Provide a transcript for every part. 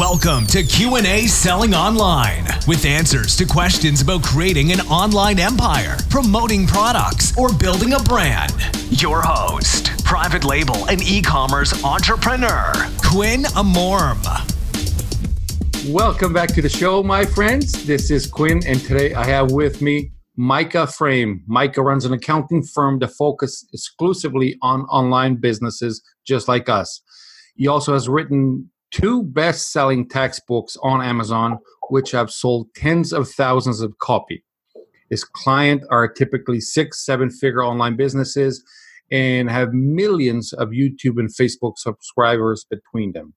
Welcome to Q&A Selling Online with answers to questions about creating an online empire, promoting products, or building a brand. Your host, private label and e-commerce entrepreneur, Quinn Amorim. Welcome back to the show, my friends. This is Quinn, and today I have with me Micah Frame. Micah runs an accounting firm that focuses exclusively on online businesses just like us. He also has written two best selling textbooks on Amazon, which have sold tens of thousands of copies. His clients are typically six, seven figure online businesses and have millions of YouTube and Facebook subscribers between them.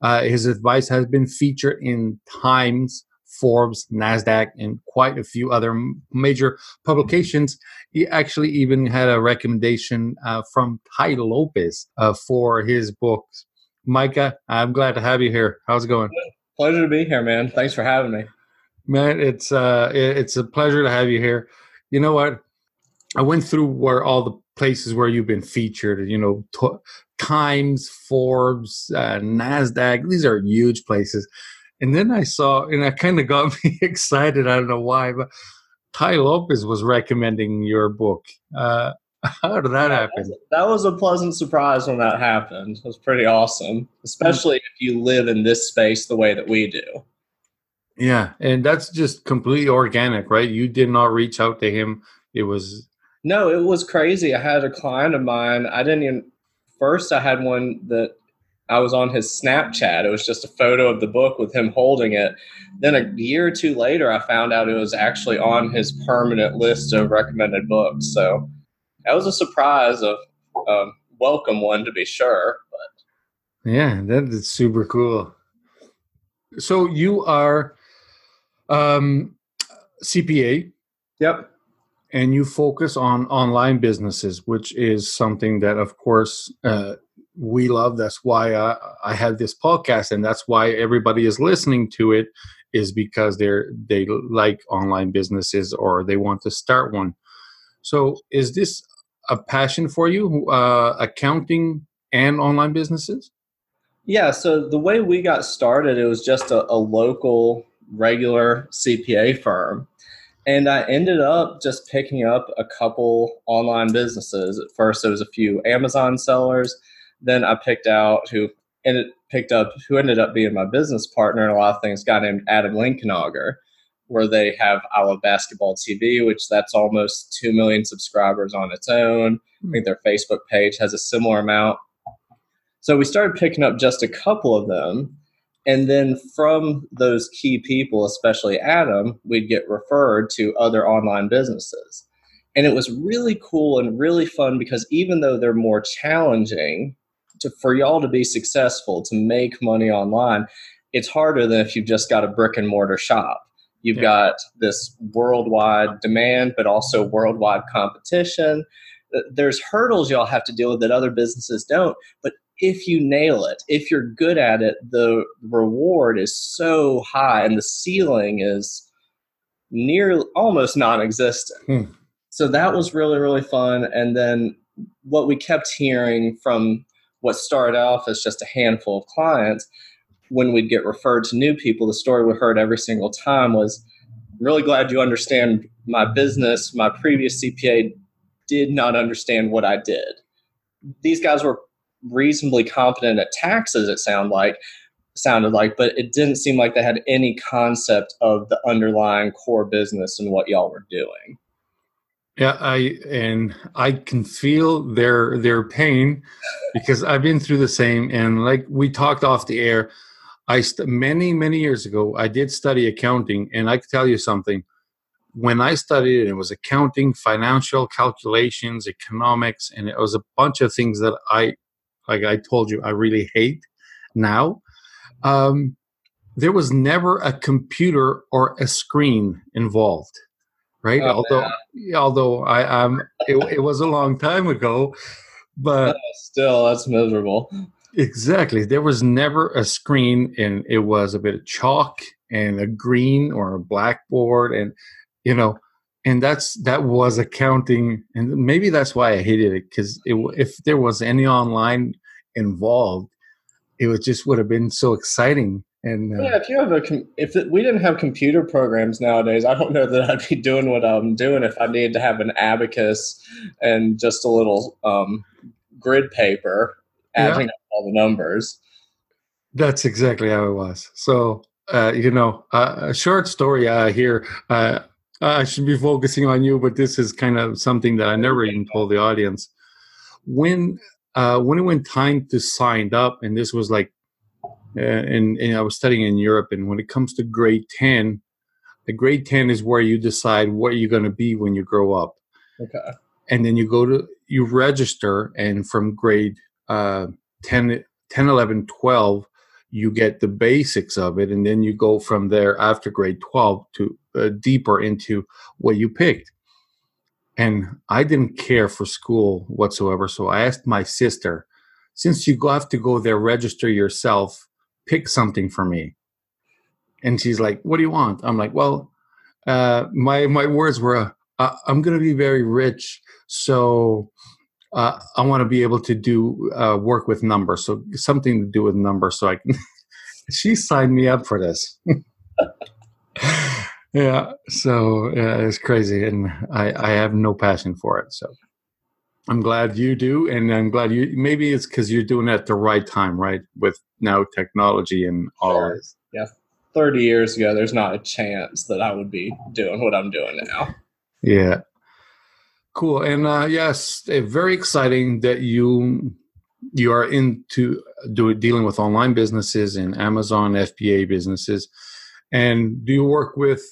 Uh, his advice has been featured in Times, Forbes, NASDAQ, and quite a few other major publications. He actually even had a recommendation uh, from Tai Lopez uh, for his books Micah, I'm glad to have you here. How's it going? Pleasure to be here, man. Thanks for having me. Man, it's uh, it's a pleasure to have you here. You know what? I went through where all the places where you've been featured. You know, t- Times, Forbes, uh, Nasdaq. These are huge places. And then I saw, and it kind of got me excited. I don't know why, but Tai Lopez was recommending your book. Uh, How did that happen? That was a pleasant surprise when that happened. It was pretty awesome, especially if you live in this space the way that we do. Yeah, and that's just completely organic, right? You did not reach out to him. It was No, it was crazy. I had a client of mine. I didn't even first I had one that I was on his Snapchat. It was just a photo of the book with him holding it. Then a year or two later, I found out it was actually on his permanent list of recommended books. So that was a surprise of um, welcome one to be sure. But yeah, that is super cool. So you are um, CPA. Yep. And you focus on online businesses, which is something that, of course, uh, we love. That's why I, I have this podcast, and that's why everybody is listening to it, is because they're they like online businesses or they want to start one. So, is this a passion for you, uh, accounting and online businesses? Yeah. So the way we got started, it was just a, a local, regular CPA firm. And I ended up just picking up a couple online businesses. At first, there was a few Amazon sellers. Then I picked out who ended picked up who ended up being my business partner a lot of things. guy named Adam Linkenauger where they have our Basketball TV, which that's almost 2 million subscribers on its own. I think their Facebook page has a similar amount. So we started picking up just a couple of them. And then from those key people, especially Adam, we'd get referred to other online businesses. And it was really cool and really fun because even though they're more challenging to, for y'all to be successful, to make money online, it's harder than if you've just got a brick and mortar shop You've yeah. got this worldwide demand, but also worldwide competition. There's hurdles y'all have to deal with that other businesses don't. But if you nail it, if you're good at it, the reward is so high and the ceiling is near almost non existent. Hmm. So that was really, really fun. And then what we kept hearing from what started off as just a handful of clients when we'd get referred to new people, the story we heard every single time was, really glad you understand my business. My previous CPA did not understand what I did. These guys were reasonably competent at taxes, it sounded like, sounded like, but it didn't seem like they had any concept of the underlying core business and what y'all were doing. Yeah, I and I can feel their their pain because I've been through the same and like we talked off the air, I st- many many years ago I did study accounting, and I can tell you something. When I studied it, it was accounting, financial calculations, economics, and it was a bunch of things that I, like I told you, I really hate. Now, um, there was never a computer or a screen involved, right? Oh, although, man. although I, um, it, it was a long time ago, but still, that's miserable. Exactly. There was never a screen, and it was a bit of chalk and a green or a blackboard, and you know, and that's that was accounting, and maybe that's why I hated it because if there was any online involved, it would just would have been so exciting. And uh, yeah, if you have a com- if it, we didn't have computer programs nowadays, I don't know that I'd be doing what I'm doing if I needed to have an abacus and just a little um, grid paper adding yeah. up all the numbers. That's exactly how it was. So uh, you know, uh, a short story uh, here. Uh, I should be focusing on you, but this is kind of something that I never even told the audience. When uh, when it went time to sign up, and this was like uh, and, and I was studying in Europe. And when it comes to grade 10, the grade 10 is where you decide what you're going to be when you grow up. Okay. And then you go to, you register, and from grade uh, 10, 10, 11, 12, you get the basics of it. And then you go from there after grade 12 to uh, deeper into what you picked. And I didn't care for school whatsoever. So I asked my sister, since you have to go there, register yourself, pick something for me. And she's like, what do you want? I'm like, well, uh, my, my words were, uh, I'm going to be very rich. So uh, I want to be able to do uh, work with numbers. So something to do with numbers. So I can, she signed me up for this. yeah. So yeah, it's crazy. And I, I have no passion for it. So I'm glad you do, and I'm glad you. Maybe it's because you're doing it at the right time, right? With now technology and all. Sure. Yeah, thirty years ago, there's not a chance that I would be doing what I'm doing now. Yeah, cool, and uh, yes, eh, very exciting that you you are into do, dealing with online businesses and Amazon FBA businesses. And do you work with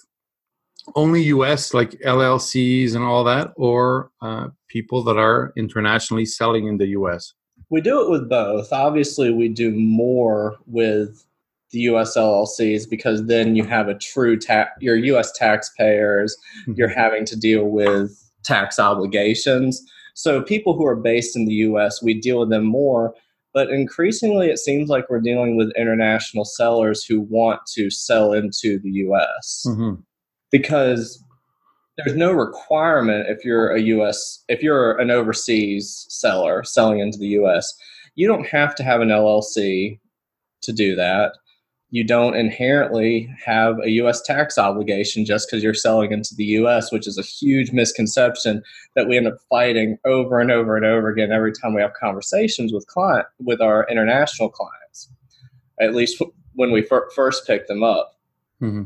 only US, like LLCs and all that, or uh, people that are internationally selling in the US? We do it with both. Obviously, we do more with the US LLCs because then you have a true tax, your US taxpayers, mm-hmm. you're having to deal with tax obligations. So, people who are based in the US, we deal with them more. But increasingly, it seems like we're dealing with international sellers who want to sell into the US. Mm-hmm because there's no requirement if you're a US if you're an overseas seller selling into the US, you don't have to have an LLC to do that. You don't inherently have a US tax obligation just because you're selling into the US, which is a huge misconception that we end up fighting over and over and over again every time we have conversations with client with our international clients. At least when we fir- first pick them up. Mm-hmm.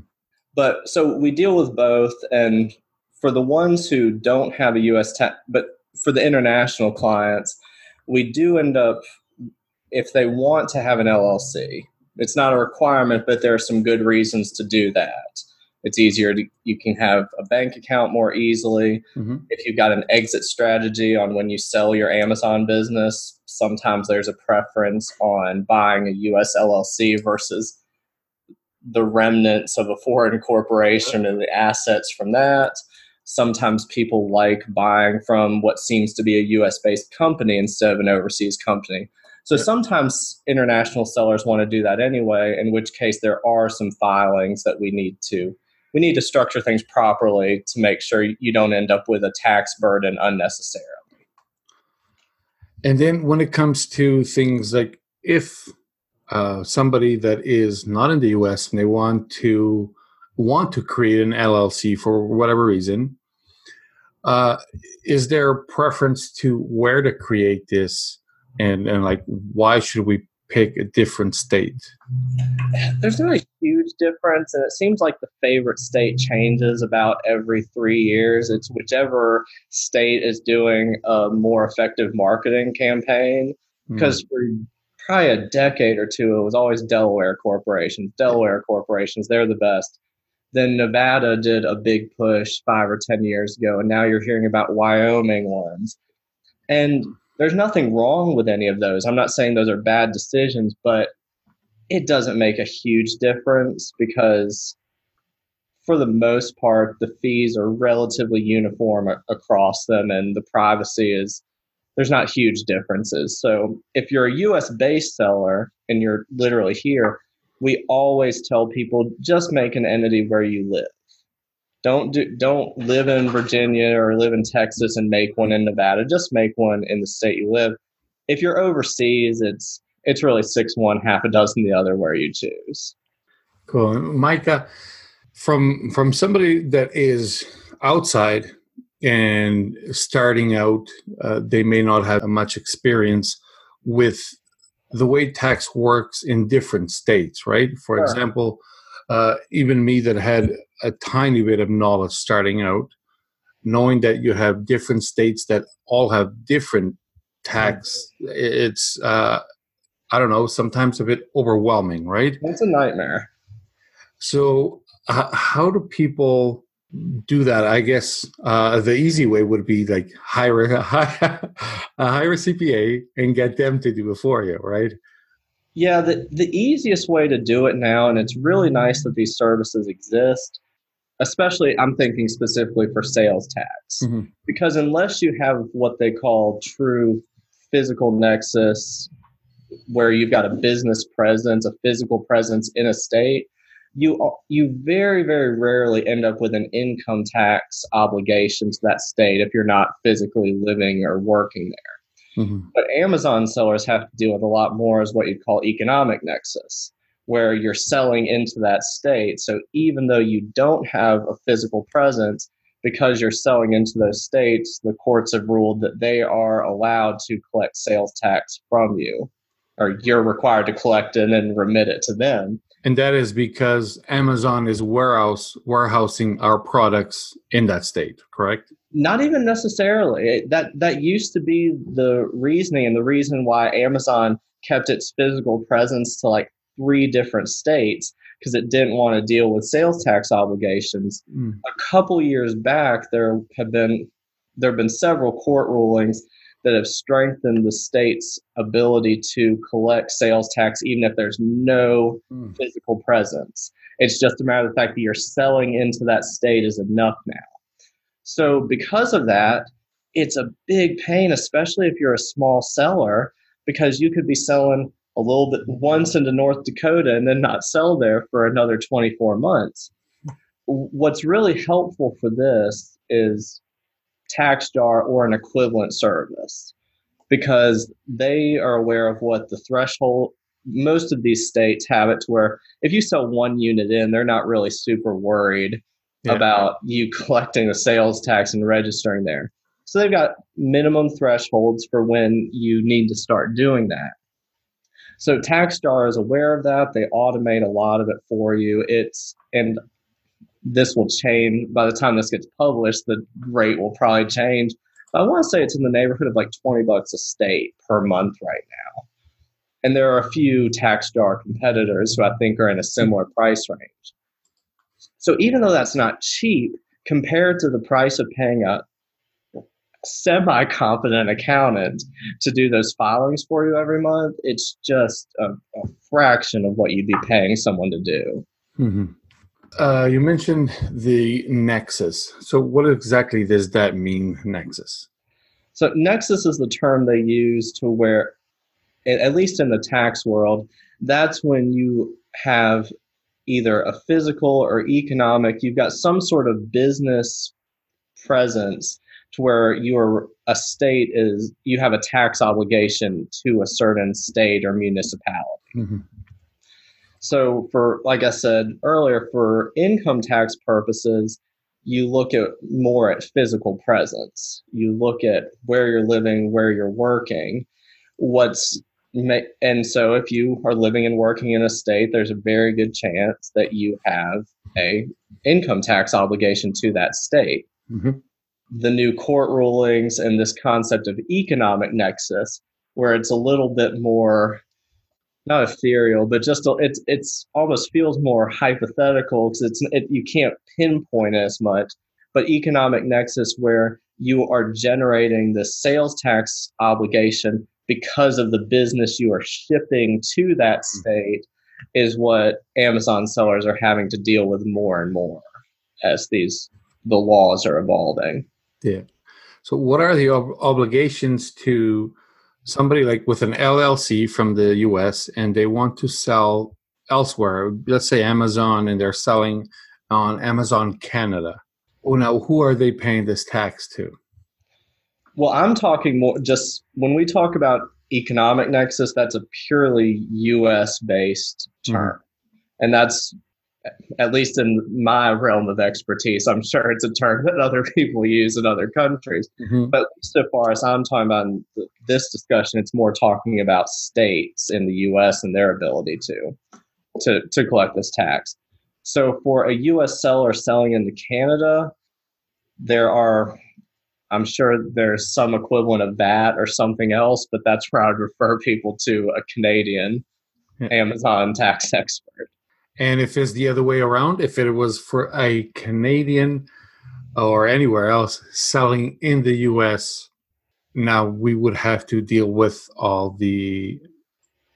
But so we deal with both. And for the ones who don't have a US tax, but for the international clients, we do end up, if they want to have an LLC, it's not a requirement, but there are some good reasons to do that. It's easier to, you can have a bank account more easily. Mm-hmm. If you've got an exit strategy on when you sell your Amazon business, sometimes there's a preference on buying a US LLC versus the remnants of a foreign corporation and the assets from that. Sometimes people like buying from what seems to be a US based company instead of an overseas company. So sometimes international sellers want to do that anyway, in which case there are some filings that we need to we need to structure things properly to make sure you don't end up with a tax burden unnecessarily. And then when it comes to things like if uh, somebody that is not in the U.S. and they want to want to create an LLC for whatever reason, uh, is there a preference to where to create this, and and like why should we pick a different state? There's not a huge difference, and it seems like the favorite state changes about every three years. It's whichever state is doing a more effective marketing campaign. Because mm. for probably a decade or two, it was always Delaware corporations. Delaware corporations, they're the best. Then Nevada did a big push five or 10 years ago, and now you're hearing about Wyoming ones. And there's nothing wrong with any of those. I'm not saying those are bad decisions, but it doesn't make a huge difference because for the most part, the fees are relatively uniform across them, and the privacy is there's not huge differences. So if you're a US based seller and you're literally here, we always tell people just make an entity where you live. Don't do don't live in Virginia or live in Texas and make one in Nevada. Just make one in the state you live. If you're overseas, it's it's really six one, half a dozen the other where you choose. Cool, Micah. From from somebody that is outside and starting out, uh, they may not have much experience with the way tax works in different states, right? For sure. example, uh, even me that had a tiny bit of knowledge starting out, knowing that you have different states that all have different tax, it's, uh, I don't know, sometimes a bit overwhelming, right? It's a nightmare. So, uh, how do people do that, I guess uh, the easy way would be like hire a, hire a CPA and get them to do it for you, right? Yeah, the, the easiest way to do it now, and it's really nice that these services exist, especially I'm thinking specifically for sales tax, mm-hmm. because unless you have what they call true physical nexus, where you've got a business presence, a physical presence in a state, you you very very rarely end up with an income tax obligation to that state if you're not physically living or working there. Mm-hmm. But Amazon sellers have to deal with a lot more as what you'd call economic nexus, where you're selling into that state. So even though you don't have a physical presence, because you're selling into those states, the courts have ruled that they are allowed to collect sales tax from you, or you're required to collect it and then remit it to them. And that is because Amazon is warehouse warehousing our products in that state, correct? Not even necessarily. That that used to be the reasoning and the reason why Amazon kept its physical presence to like three different states because it didn't want to deal with sales tax obligations. Mm. A couple years back, there have been there have been several court rulings that have strengthened the state's ability to collect sales tax, even if there's no mm. physical presence. It's just a matter of the fact that you're selling into that state is enough now. So, because of that, it's a big pain, especially if you're a small seller, because you could be selling a little bit once into North Dakota and then not sell there for another 24 months. What's really helpful for this is TaxJar or an equivalent service because they are aware of what the threshold most of these states have it to where if you sell one unit in they're not really super worried yeah. about you collecting the sales tax and registering there so they've got minimum thresholds for when you need to start doing that so TaxJar is aware of that they automate a lot of it for you it's and this will change by the time this gets published. The rate will probably change. I want to say it's in the neighborhood of like 20 bucks a state per month right now. And there are a few TaxJar competitors who I think are in a similar price range. So even though that's not cheap compared to the price of paying a semi competent accountant to do those filings for you every month, it's just a, a fraction of what you'd be paying someone to do. Mm-hmm. Uh, you mentioned the nexus. So, what exactly does that mean, nexus? So, nexus is the term they use to where, at least in the tax world, that's when you have either a physical or economic, you've got some sort of business presence to where your a state is you have a tax obligation to a certain state or municipality. Mm-hmm. So, for like I said earlier, for income tax purposes, you look at more at physical presence. You look at where you're living, where you're working, what's and so if you are living and working in a state, there's a very good chance that you have a income tax obligation to that state. Mm-hmm. The new court rulings and this concept of economic nexus, where it's a little bit more not ethereal, but just it's it's almost feels more hypothetical because it's it, you can't pinpoint as much. But economic nexus, where you are generating the sales tax obligation because of the business you are shipping to that hmm. state, is what Amazon sellers are having to deal with more and more as these the laws are evolving. Yeah. So, what are the ob- obligations to somebody like with an LLC from the US and they want to sell elsewhere, let's say Amazon, and they're selling on Amazon Canada. Well, now, who are they paying this tax to? Well, I'm talking more just when we talk about economic nexus, that's a purely US based mm-hmm. term. Mm-hmm. And that's at least in my realm of expertise. I'm sure it's a term that other people use in other countries. Mm-hmm. But so far as I'm talking about this discussion, it's more talking about states in the U.S. and their ability to to to collect this tax. So for a U.S. seller selling into Canada, there are I'm sure there's some equivalent of that or something else, but that's where I'd refer people to a Canadian Amazon tax expert. And if it's the other way around, if it was for a Canadian or anywhere else selling in the US, now we would have to deal with all the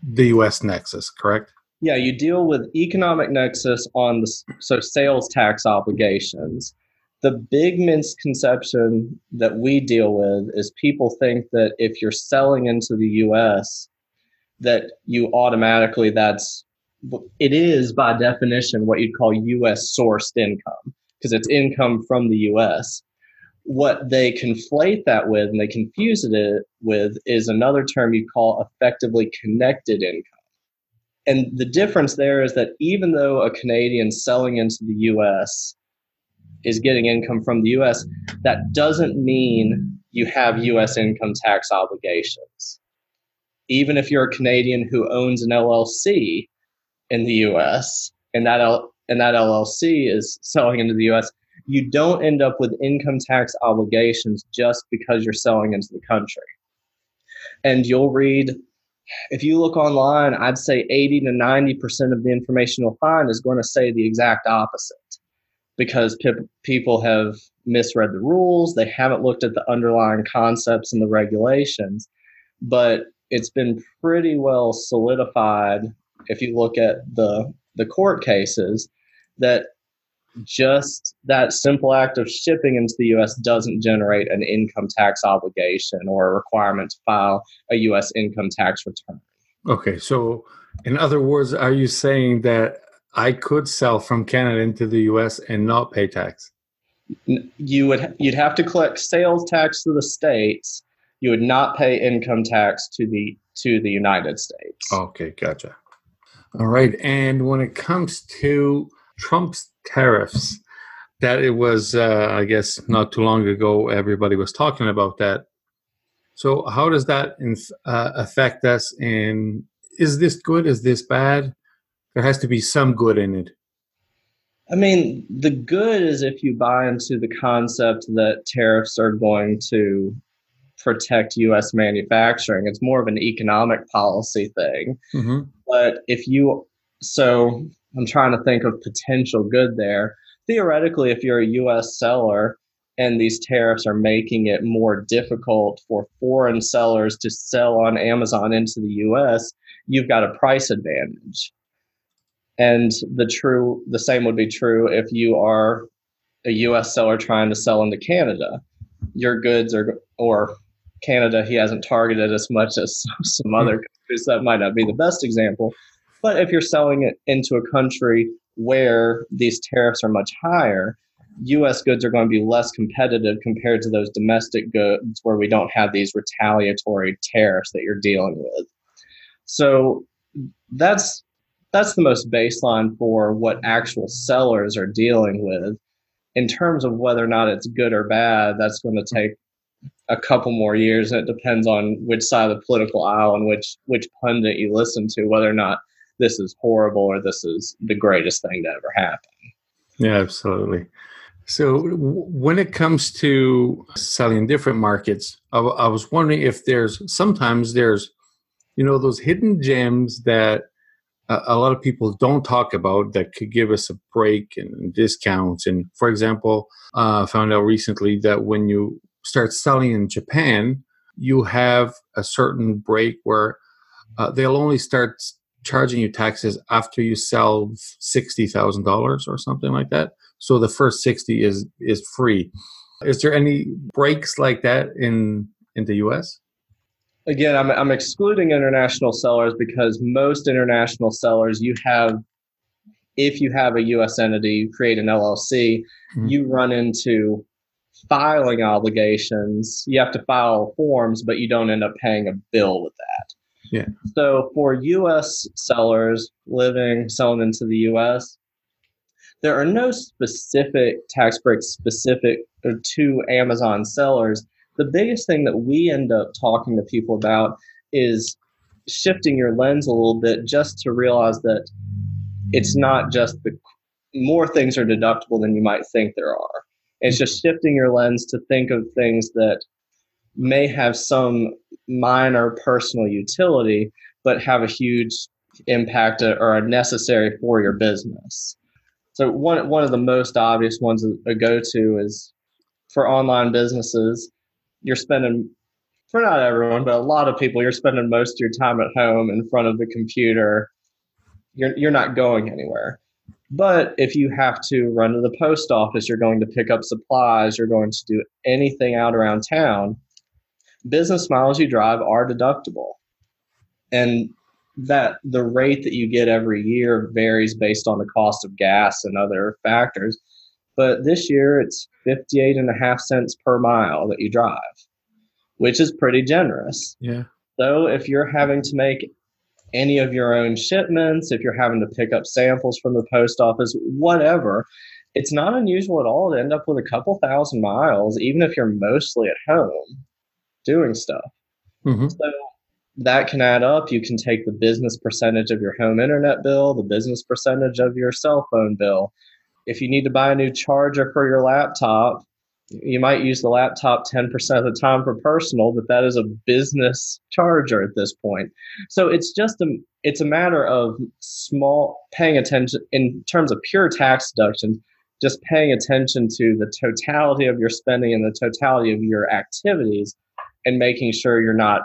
the US nexus, correct? Yeah, you deal with economic nexus on the so sales tax obligations. The big misconception that we deal with is people think that if you're selling into the US that you automatically that's it is by definition what you'd call US sourced income because it's income from the US. What they conflate that with and they confuse it uh, with is another term you'd call effectively connected income. And the difference there is that even though a Canadian selling into the US is getting income from the US, that doesn't mean you have US income tax obligations. Even if you're a Canadian who owns an LLC, in the US and that L- and that LLC is selling into the US, you don't end up with income tax obligations just because you're selling into the country. And you'll read if you look online, I'd say 80 to 90% of the information you'll find is going to say the exact opposite because pe- people have misread the rules, they haven't looked at the underlying concepts and the regulations. But it's been pretty well solidified if you look at the the court cases, that just that simple act of shipping into the U.S. doesn't generate an income tax obligation or a requirement to file a U.S. income tax return. Okay, so in other words, are you saying that I could sell from Canada into the U.S. and not pay tax? You would you'd have to collect sales tax to the states. You would not pay income tax to the to the United States. Okay, gotcha. All right. And when it comes to Trump's tariffs, that it was, uh, I guess, not too long ago, everybody was talking about that. So, how does that inf- uh, affect us? And is this good? Is this bad? There has to be some good in it. I mean, the good is if you buy into the concept that tariffs are going to protect U.S. manufacturing. It's more of an economic policy thing. Mm-hmm. But if you, so I'm trying to think of potential good there. Theoretically, if you're a U.S. seller and these tariffs are making it more difficult for foreign sellers to sell on Amazon into the U.S., you've got a price advantage. And the true, the same would be true if you are a U.S. seller trying to sell into Canada. Your goods are, or Canada, he hasn't targeted as much as some other hmm. countries. That might not be the best example. But if you're selling it into a country where these tariffs are much higher, US goods are going to be less competitive compared to those domestic goods where we don't have these retaliatory tariffs that you're dealing with. So that's that's the most baseline for what actual sellers are dealing with. In terms of whether or not it's good or bad, that's going to take a couple more years, and it depends on which side of the political aisle and which which pundit you listen to, whether or not this is horrible or this is the greatest thing to ever happen. Yeah, absolutely. So when it comes to selling different markets, I, was wondering if there's sometimes there's, you know, those hidden gems that a, lot of people don't talk about that could give us a break and discounts. And for example, uh, I found out recently that when you start selling in Japan, you have a certain break where uh, they'll only start charging you taxes after you sell sixty thousand dollars or something like that. So the first sixty is is free. Is there any breaks like that in in the U.S.? Again, I'm I'm excluding international sellers because most international sellers you have. If you have a U.S. entity, you create an LLC, mm-hmm. you run into filing obligations. You have to file forms, but you don't end up paying a bill with that. Yeah. So for U.S. sellers living selling into the U.S., There are no specific tax breaks specific to Amazon sellers. The biggest thing that we end up talking to people about is shifting your lens a little bit just to realize that it's not just the more things are deductible than you might think there are. It's just shifting your lens to think of things that may have some minor personal utility, but have a huge impact uh, or are necessary for your business. So one one of the most obvious ones a go to is for online businesses. You're spending for not everyone, but a lot of people, you're spending most of your time at home in front of the computer. You're you're not going anywhere. But if you have to run to the post office, you're going to pick up supplies, you're going to do anything out around town, business miles you drive are deductible. And that the rate that you get every year varies based on the cost of gas and other factors. But this year it's 58 and a half cents per mile that you drive, which is pretty generous. Yeah. So if you're having to make any of your own shipments, if you're having to pick up samples from the post office, whatever, it's not unusual at all to end up with a couple thousand miles, even if you're mostly at home doing stuff. Mm-hmm. So that can add up. You can take the business percentage of your home internet bill, the business percentage of your cell phone bill. If you need to buy a new charger for your laptop, you might use the laptop 10% of the time for personal, but that is a business charger at this point. So it's just a it's a matter of small paying attention in terms of pure tax deductions, just paying attention to the totality of your spending and the totality of your activities and making sure you're not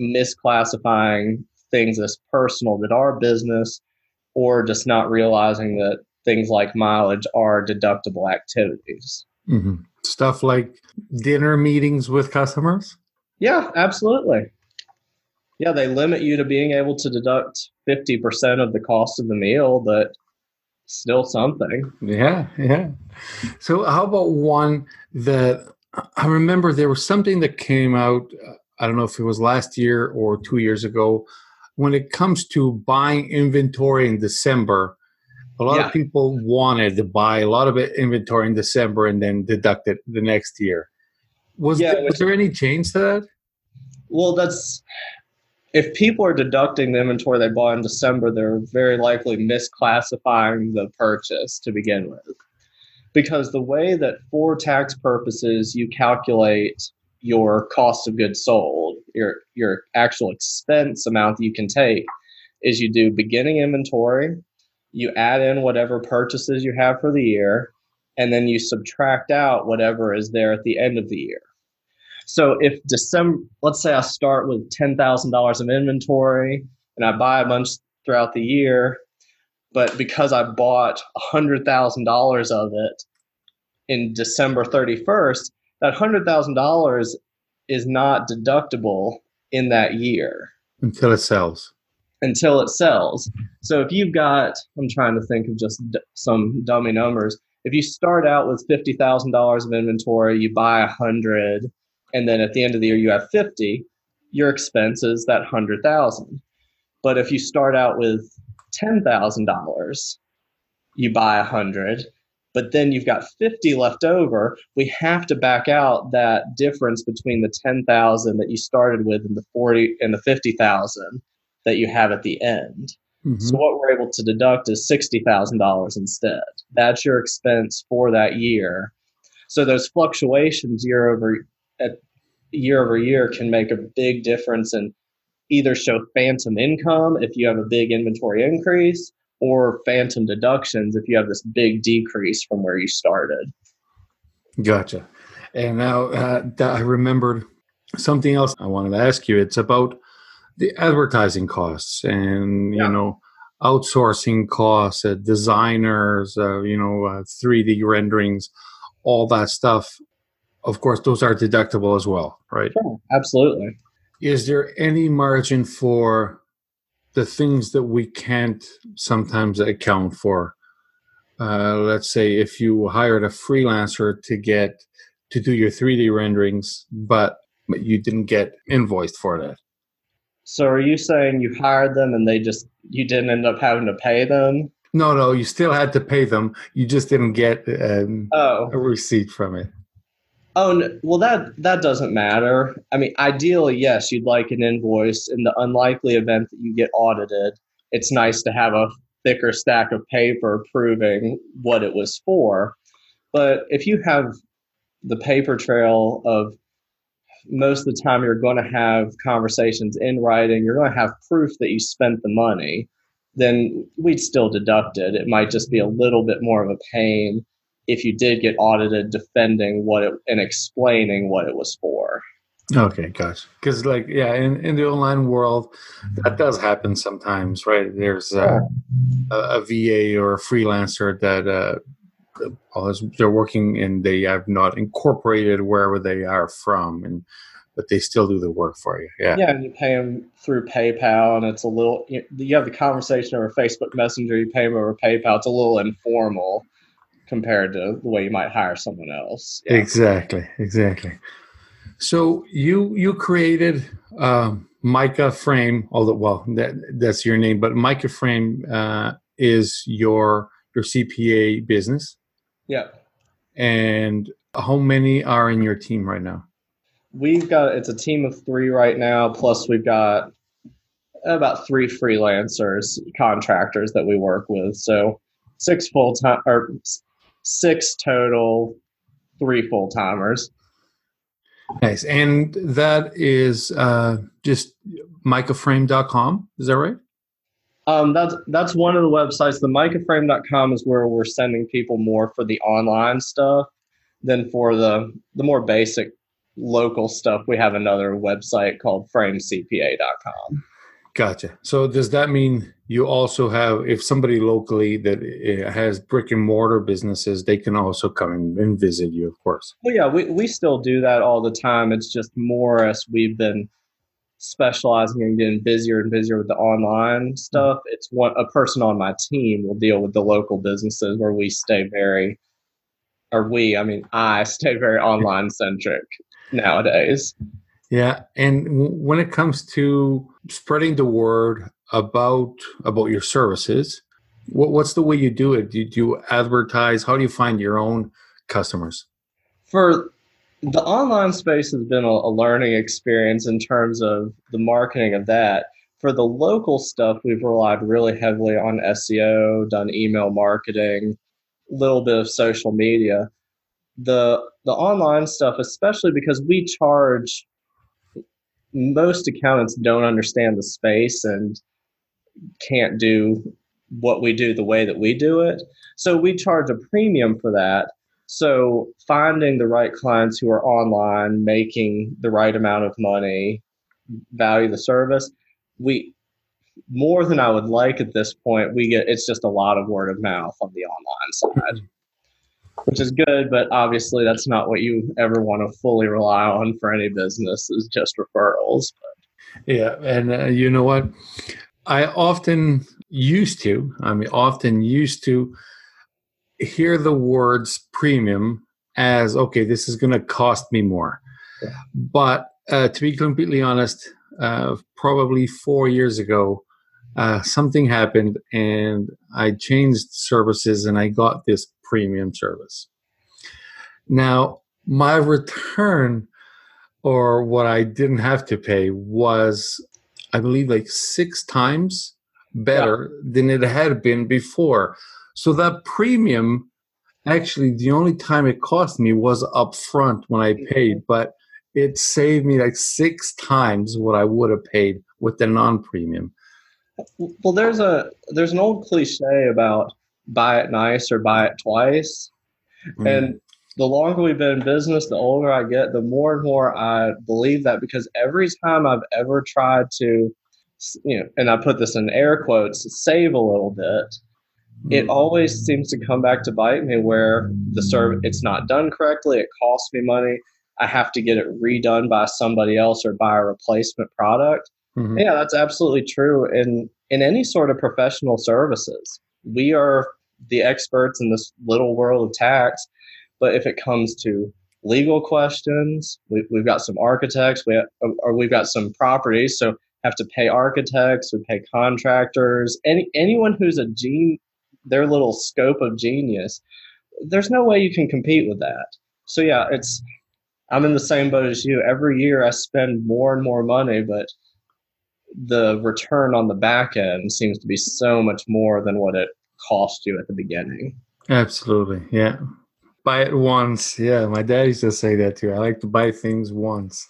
misclassifying things as personal that are business or just not realizing that things like mileage are deductible activities. Mm-hmm. Stuff like dinner meetings with customers? Yeah, absolutely. Yeah, they limit you to being able to deduct 50% of the cost of the meal, but still something. Yeah, yeah. So, how about one that I remember there was something that came out, I don't know if it was last year or two years ago, when it comes to buying inventory in December. A lot yeah. of people wanted to buy a lot of inventory in December and then deduct it the next year. Was, yeah, there, was there any change to that? Well, that's if people are deducting the inventory they bought in December, they're very likely misclassifying the purchase to begin with because the way that for tax purposes you calculate your cost of goods sold, your your actual expense amount that you can take is you do beginning inventory, you add in whatever purchases you have for the year, and then you subtract out whatever is there at the end of the year. So if December, let's say I start with $10,000 of inventory and I buy a bunch throughout the year, but because I bought $100,000 of it in December 31st, that $100,000 is not deductible in that year. Until it sells. Until it sells. So if you've got, I'm trying to think of just d- some dummy numbers. If you start out with $50,000 of inventory, you buy a 100, and then at the end of the year you have 50, your expense is that 100,000. But if you start out with $10,000, you buy a 100, but then you've got 50 left over, we have to back out that difference between the 10,000 that you started with and the 40 and the 50,000 that you have at the end. Mm-hmm. So what we're able to deduct is $60,000 instead. That's your expense for that year. So those fluctuations year over at year over year can make a big difference and either show phantom income if you have a big inventory increase or phantom deductions if you have this big decrease from where you started. Gotcha. And now uh, I remembered something else I wanted to ask you. It's about the advertising costs and, yeah. you know, outsourcing costs, uh, designers, uh, you know, 3D uh, renderings, all that stuff. Of course, those are deductible as well, right? Sure, absolutely. Is there any margin for the things that we can't sometimes account for. Uh, let's say if you hired a freelancer to get to do your 3D renderings, but you didn't get invoiced for that. So are you saying you hired them and they just you didn't end up having to pay them? No, no, you still had to pay them. You just didn't get um, oh. a receipt from it. Oh no, well, that that doesn't matter. I mean, ideally, yes, you'd like an invoice. In the unlikely event that you get audited, it's nice to have a thicker stack of paper proving what it was for. But if you have the paper trail of most of the time you're going to have conversations in writing, you're going to have proof that you spent the money, then we'd still deduct it. It might just be a little bit more of a pain if you did get audited defending what it and explaining what it was for. Okay, gotcha. Because like yeah, in, in the online world, that does happen sometimes, right? There's a, a, a VA or a freelancer that uh, they're working and they have not incorporated wherever they are from, and but they still do the work for you. Yeah. Yeah, and you pay them through PayPal, and it's a little. You, you have the conversation over Facebook Messenger. You pay them over PayPal. It's a little informal compared to the way you might hire someone else. Yeah. Exactly. Exactly. So you you created um, Micah Frame, although well that that's your name, but Micah Frame uh, is your your CPA business. Yeah. And how many are in your team right now? We've got it's a team of three right now. Plus, we've got about three freelancers, contractors that we work with. So six full time or six total, three full timers. Nice. And that is uh, just micahframe.com. Is that right? Um, that's that's one of the websites. The micahframe.com is where we're sending people more for the online stuff than for the the more basic local stuff. We have another website called framecpa.com. Gotcha. So does that mean you also have, if somebody locally that eh, has brick and mortar businesses, they can also come and visit you, of course. Well, yeah, we, we still do that all the time. It's just more as we've been specializing and getting busier and busier with the online stuff. It's one a person on my team will deal with the local businesses where we stay very, or we, I mean, I stay very online centric nowadays. Yeah, and when it comes to spreading the word about about your services, what, what's the way you do it? Do you, do you advertise? How do you find your own customers? For the online space has been a, a learning experience in terms of the marketing of that. For the local stuff, we've relied really heavily on SEO, done email marketing, a little bit of social media. The the online stuff, especially because we charge most accountants don't understand the space and can't do what we do the way that we do it. So we charge a premium for that. So finding the right clients who are online, making the right amount of money, value the service, we more than I would like at this point, we get it's just a lot of word of mouth on the online side which is good, but obviously that's not what you ever want to fully rely on for any business is just referrals. But. Yeah, and uh, you know what? I often used to, I mean, often used to hear the words premium as okay, this is going to cost me more. Yeah. But uh, to be completely honest, uh, probably four years ago, uh, something happened and I changed services and I got this premium service. Now, my return or what I didn't have to pay was, I believe, like six times better yeah. than it had been before. So that premium, actually, the only time it cost me was up front when I paid, but it saved me like six times what I would have paid with the non-premium. Well, there's a there's an old cliche about buy it nice or buy it twice. Mm. And the longer we've been in business, the older I get, the more and more I believe that because every time I've ever tried to, you know, and I put this in air quotes, save a little bit. It always seems to come back to bite me where the serve it's not done correctly, it costs me money. I have to get it redone by somebody else or buy a replacement product. Mm-hmm. Yeah, that's absolutely true in in any sort of professional services. We are the experts in this little world of tax. But if it comes to legal questions, we, we've got some architects, we have, or we've got some properties, so have to pay architects, we pay contractors, any anyone who's a gene their little scope of genius, there's no way you can compete with that. So yeah, it's I'm in the same boat as you. Every year I spend more and more money, but the return on the back end seems to be so much more than what it cost you at the beginning. Absolutely. Yeah. Buy it once. Yeah. My dad used to say that too. I like to buy things once.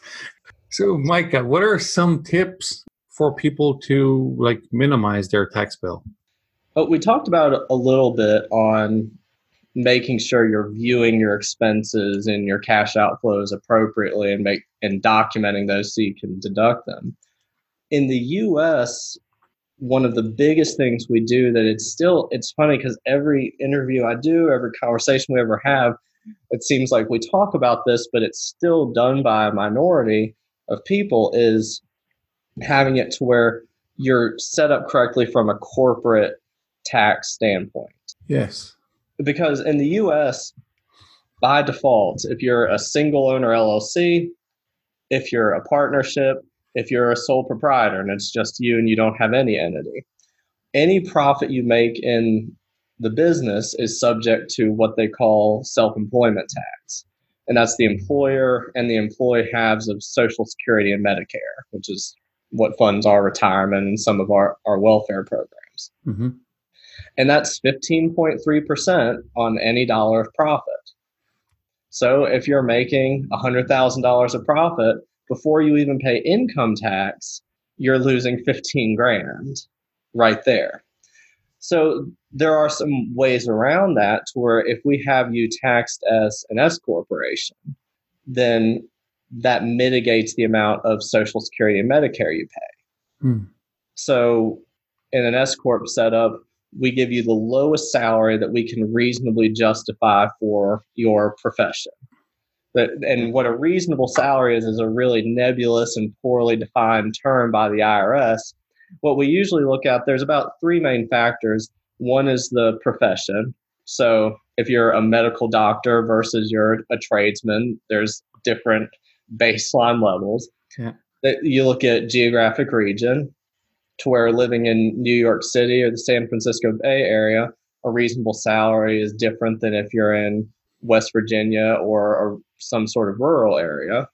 So, Micah, what are some tips for people to like minimize their tax bill? But we talked about a little bit on making sure you're viewing your expenses and your cash outflows appropriately and make and documenting those so you can deduct them. In the US, one of the biggest things we do that it's still it's funny because every interview I do, every conversation we ever have, it seems like we talk about this, but it's still done by a minority of people is having it to where you're set up correctly from a corporate tax standpoint. Yes. Because in the US, by default, if you're a single owner LLC, if you're a partnership, if you're a sole proprietor and it's just you and you don't have any entity, any profit you make in the business is subject to what they call self employment tax. And that's the employer and the employee halves of Social Security and Medicare, which is what funds our retirement and some of our, our welfare programs. Mm-hmm. And that's 15.3% on any dollar of profit. So if you're making $100,000 of profit, before you even pay income tax, you're losing 15 grand right there. So there are some ways around that to where if we have you taxed as an S corporation, then that mitigates the amount of Social Security and Medicare you pay. Hmm. So in an S corp setup, we give you the lowest salary that we can reasonably justify for your profession. But, and what a reasonable salary is is a really nebulous and poorly defined term by the IRS. What we usually look at, there's about three main factors. One is the profession. So if you're a medical doctor versus you're a tradesman, there's different baseline levels. Yeah. You look at geographic region, to where living in New York City or the San Francisco Bay Area, a reasonable salary is different than if you're in West Virginia or, or some sort of rural area.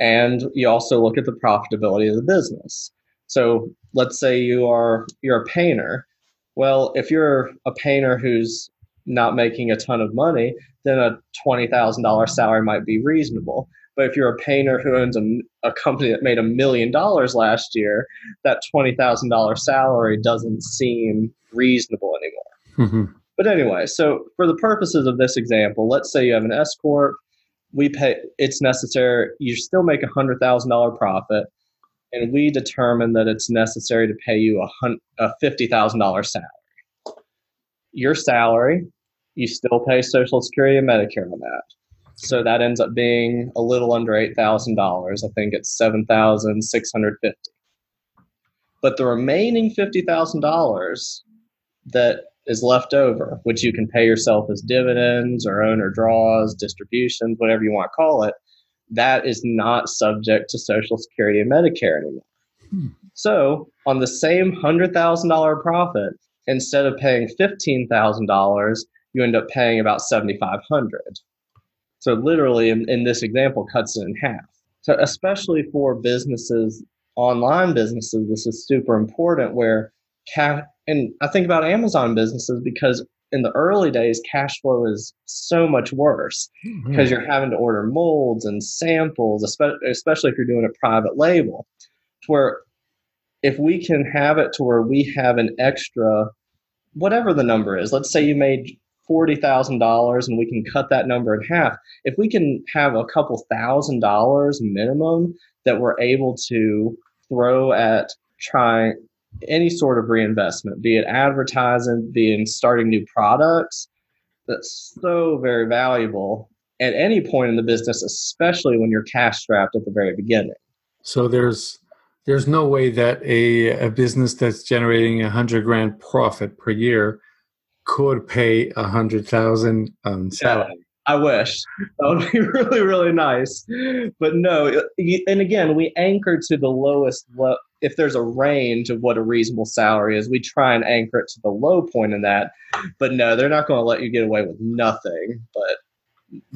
And you also look at the profitability of the business. So let's say you are you're a painter. Well, if you're a painter who's not making a ton of money, then a twenty thousand dollar salary might be reasonable. But if you're a painter who owns a, a company that made a million dollars last year, that $20,000 salary doesn't seem reasonable anymore. Mm-hmm. But anyway, so for the purposes of this example, let's say you have an S corp, we pay it's necessary you still make a hundred thousand dollar profit, and we determine that it's necessary to pay you a, fifty thousand dollar salary. Your salary, you still pay Social Security and Medicare on that. So that ends up being a little under eight thousand dollars. I think it's seven thousand six hundred fifty. But the remaining fifty thousand dollars that is left over, which you can pay yourself as dividends or owner draws, distributions, whatever you want to call it, that is not subject to Social Security and Medicare anymore. Hmm. So on the same hundred thousand dollar profit, instead of paying fifteen thousand dollars, you end up paying about seventy five hundred. So literally in, in this example cuts it in half. So especially for businesses, online businesses, this is super important where cash and I think about Amazon businesses because in the early days, cash flow is so much worse mm-hmm. because you're having to order molds and samples, especially if you're doing a private label. To where if we can have it to where we have an extra, whatever the number is, let's say you made $40,000 and we can cut that number in half, if we can have a couple thousand dollars minimum that we're able to throw at trying any sort of reinvestment, be it advertising, be it starting new products, that's so very valuable at any point in the business, especially when you're cash strapped at the very beginning. So there's there's no way that a, a business that's generating a hundred grand profit per year could pay a hundred thousand um, salary. Yeah, I wish that would be really really nice, but no. And again, we anchor to the lowest. if there's a range of what a reasonable salary is, we try and anchor it to the low point in that. But no, they're not going to let you get away with nothing. But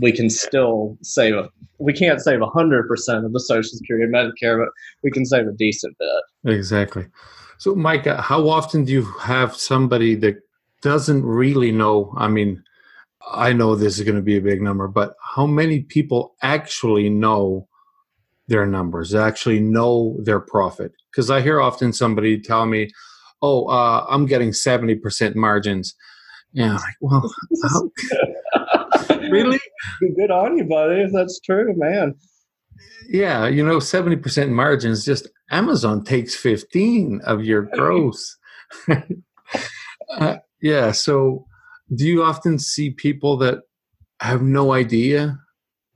we can still save a we can't save 100% of the social security and medicare but we can save a decent bit exactly so micah how often do you have somebody that doesn't really know i mean i know this is going to be a big number but how many people actually know their numbers actually know their profit because i hear often somebody tell me oh uh, i'm getting 70% margins yeah like well really? Good on you, buddy. If that's true, man. Yeah, you know, seventy percent margins. Just Amazon takes fifteen of your gross. uh, yeah. So, do you often see people that have no idea?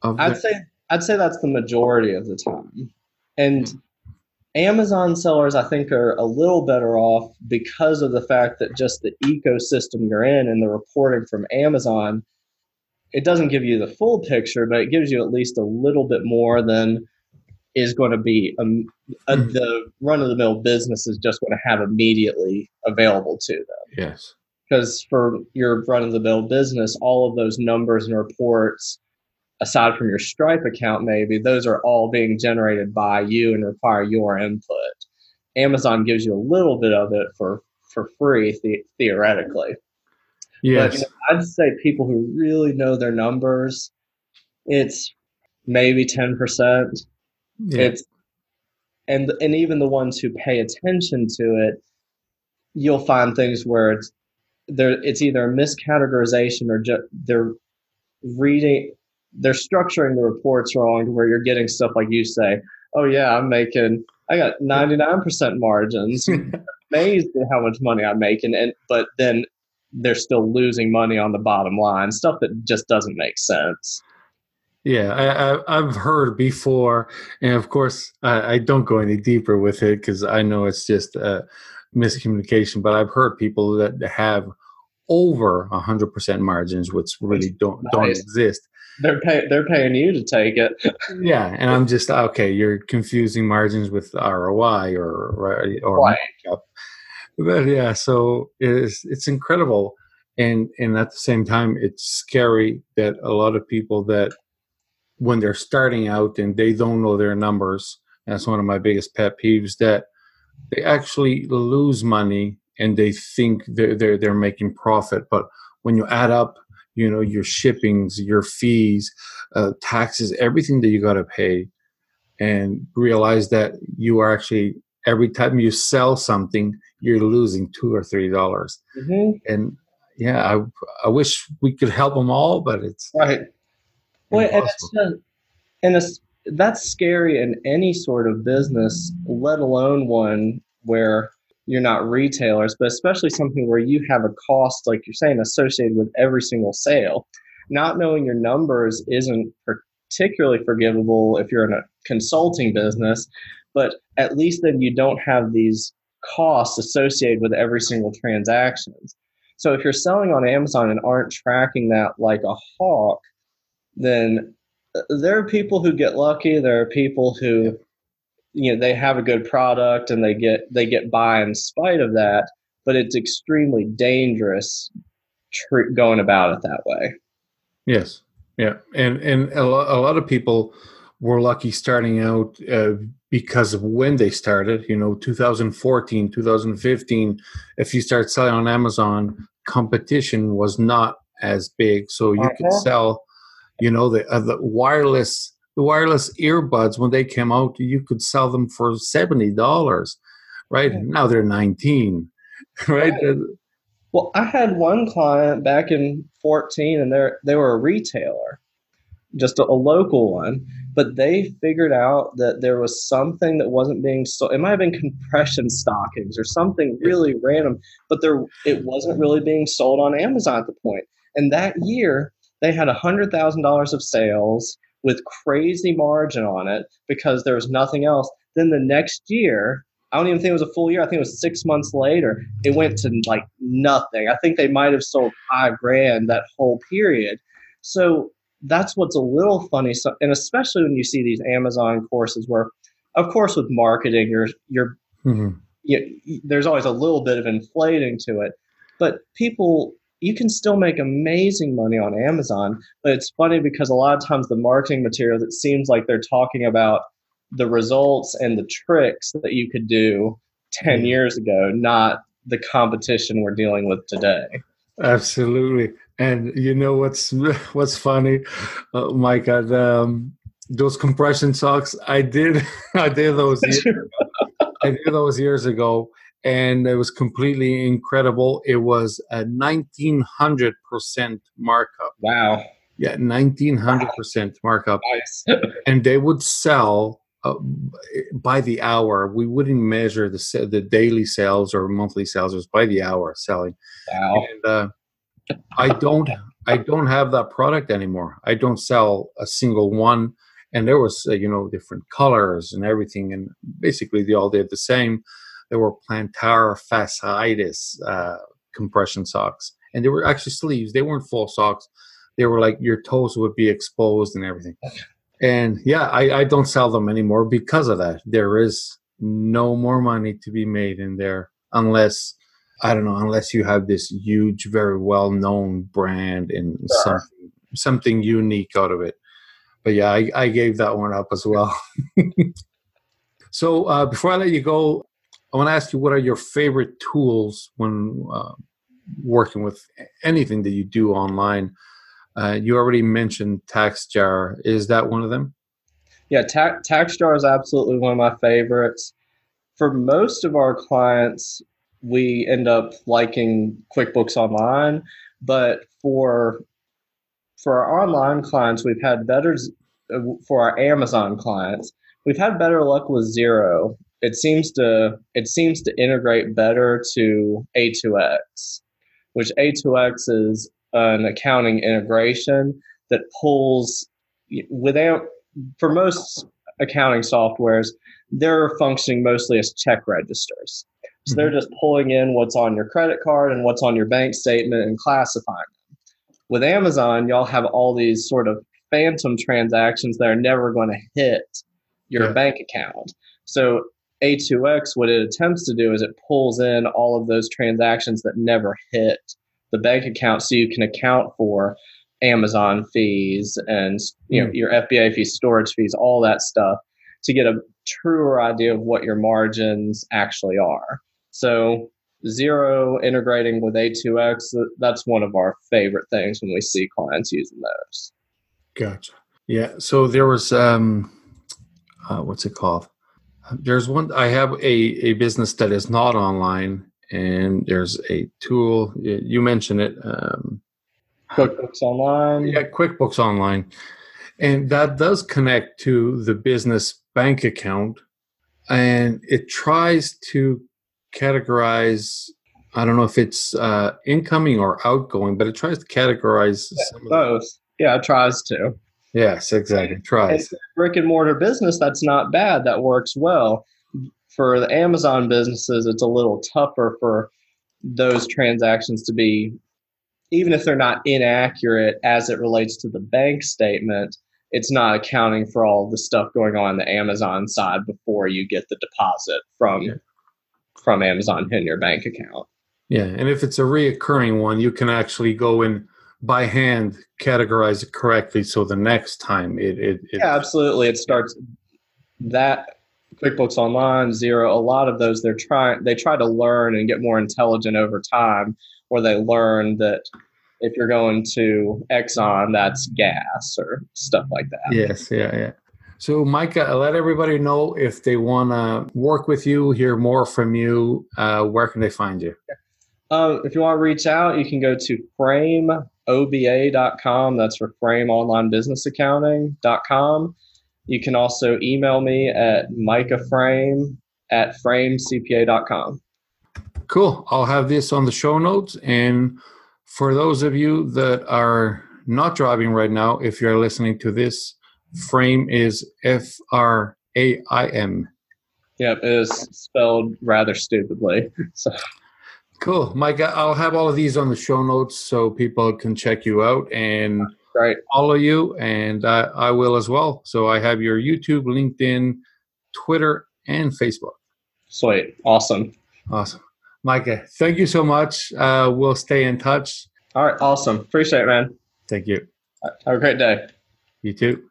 Of I'd say I'd say that's the majority of the time, and. Amazon sellers, I think, are a little better off because of the fact that just the ecosystem you're in and the reporting from Amazon it doesn't give you the full picture, but it gives you at least a little bit more than is going to be um, a, mm. the run of the mill business is just going to have immediately available to them. Yes. Because for your run of the mill business, all of those numbers and reports, aside from your Stripe account, maybe those are all being generated by you and require your input. Amazon gives you a little bit of it for for free the- theoretically. Yes. But, you know, I'd say people who really know their numbers, it's maybe 10%. Yeah. It's and and even the ones who pay attention to it, you'll find things where it's there it's either a miscategorization or just they're reading they're structuring the reports wrong to where you're getting stuff like you say, oh yeah, I'm making I got 99% margins. amazed at how much money I'm making and but then they're still losing money on the bottom line, stuff that just doesn't make sense. Yeah, I, have heard before, and of course, I, I, don't go any deeper with it because I know it's just a miscommunication. But I've heard people that have over hundred percent margins, which really don't nice. don't exist. They're pay, they're paying you to take it. yeah, and I'm just okay. You're confusing margins with ROI or or right but yeah, so it's it's incredible, and and at the same time, it's scary that a lot of people that when they're starting out and they don't know their numbers. That's one of my biggest pet peeves that they actually lose money and they think they're they're, they're making profit, but when you add up you know your shippings your fees uh, taxes everything that you got to pay and realize that you are actually every time you sell something you're losing two or three dollars. Mm-hmm. And yeah, I I wish we could help them all, but it's right. Well, and, it's, uh, and it's, that's scary in any sort of business, let alone one where you're not retailers, but especially something where you have a cost, like you're saying, associated with every single sale. Not knowing your numbers isn't particularly forgivable if you're in a consulting business, but at least then you don't have these costs associated with every single transaction. So if you're selling on Amazon and aren't tracking that like a hawk, then there are people who get lucky. There are people who, you know, they have a good product and they get they get by in spite of that. But it's extremely dangerous tr- going about it that way. Yes, yeah, and and a lot, a lot of people were lucky starting out uh, because of when they started you know 2014 2015 if you start selling on amazon competition was not as big so you could uh-huh. sell you know the, uh, the wireless the wireless earbuds when they came out you could sell them for $70 right now they're 19 right, right. well i had one client back in 14 and they they were a retailer just a, a local one but they figured out that there was something that wasn't being sold. It might have been compression stockings or something really random, but there it wasn't really being sold on Amazon at the point. And that year, they had $100,000 of sales with crazy margin on it because there was nothing else. Then the next year, I don't even think it was a full year. I think it was six months later. It went to like nothing. I think they might have sold five grand that whole period. So that's what's a little funny. So, and especially when you see these Amazon courses where, of course, with marketing, you're you're mm-hmm. you, there's always a little bit of inflating to it. But people, you can still make amazing money on Amazon. But it's funny because a lot of times the marketing materials, it seems like they're talking about the results and the tricks that you could do 10 mm-hmm. years ago, not the competition we're dealing with today. Absolutely. And you know what's what's funny, uh, Mike? Um, those compression socks, I did, I did those. Years, I did those years ago, and it was completely incredible. It was a nineteen hundred percent markup. Wow. Yeah, nineteen hundred percent markup. Nice. and they would sell uh, by the hour. We wouldn't measure the the daily sales or monthly sales. It was by the hour selling. Wow. And, uh, I don't I don't have that product anymore. I don't sell a single one. And there was uh, you know different colors and everything, and basically they all did the same. There were plantar fasciitis uh, compression socks, and they were actually sleeves. They weren't full socks. They were like your toes would be exposed and everything. And yeah, I, I don't sell them anymore because of that. There is no more money to be made in there unless I don't know, unless you have this huge, very well known brand and sure. something something unique out of it. But yeah, I, I gave that one up as well. so uh, before I let you go, I want to ask you what are your favorite tools when uh, working with anything that you do online? Uh, you already mentioned TaxJar. Is that one of them? Yeah, ta- TaxJar is absolutely one of my favorites. For most of our clients, we end up liking QuickBooks Online, but for for our online clients, we've had better for our Amazon clients, we've had better luck with Xero. It seems to it seems to integrate better to A2X, which A2X is an accounting integration that pulls without for most accounting softwares, they're functioning mostly as check registers. So they're mm-hmm. just pulling in what's on your credit card and what's on your bank statement and classifying them. With Amazon, y'all have all these sort of phantom transactions that are never going to hit your yeah. bank account. So A2X, what it attempts to do is it pulls in all of those transactions that never hit the bank account so you can account for Amazon fees and you know mm. your FBA fees, storage fees, all that stuff to get a truer idea of what your margins actually are. So Xero integrating with A2X, that's one of our favorite things when we see clients using those. Gotcha. Yeah. So there was um uh, what's it called? There's one I have a, a business that is not online and there's a tool you mentioned it um, QuickBooks Online. Yeah, QuickBooks Online. And that does connect to the business bank account and it tries to categorize I don't know if it's uh, incoming or outgoing, but it tries to categorize yeah, both. Yeah, it tries to. Yes, exactly. Tries. Brick and mortar business, that's not bad. That works well for the Amazon businesses, it's a little tougher for those transactions to be, even if they're not inaccurate as it relates to the bank statement, it's not accounting for all the stuff going on, on the Amazon side before you get the deposit from yeah. from Amazon in your bank account. Yeah, and if it's a reoccurring one, you can actually go in by hand categorize it correctly so the next time it, it, it yeah absolutely it starts that QuickBooks Online, Xero, a lot of those they're trying they try to learn and get more intelligent over time, where they learn that if you're going to Exxon, that's gas or stuff like that. Yes, yeah, yeah. So, Micah, let everybody know if they want to work with you, hear more from you. Uh, where can they find you? Um, if you want to reach out, you can go to fraimoba.com. That's for Fraim Online Business Accounting.com. You can also email me at micahfraim at fraimcpa.com. Cool. I'll have this on the show notes. And for those of you that are not driving right now, if you're listening to this, Fraim is F R A I M. Yep, it is spelled rather stupidly. So. Cool. Mike, I'll have all of these on the show notes so people can check you out. And right. follow you, and I, I will as well. So I have your YouTube, LinkedIn, Twitter, and Facebook. Sweet. Awesome. Awesome. Micah, thank you so much. Uh, we'll stay in touch. All right. Awesome. Appreciate it, man. Thank you. Have a great day. You too.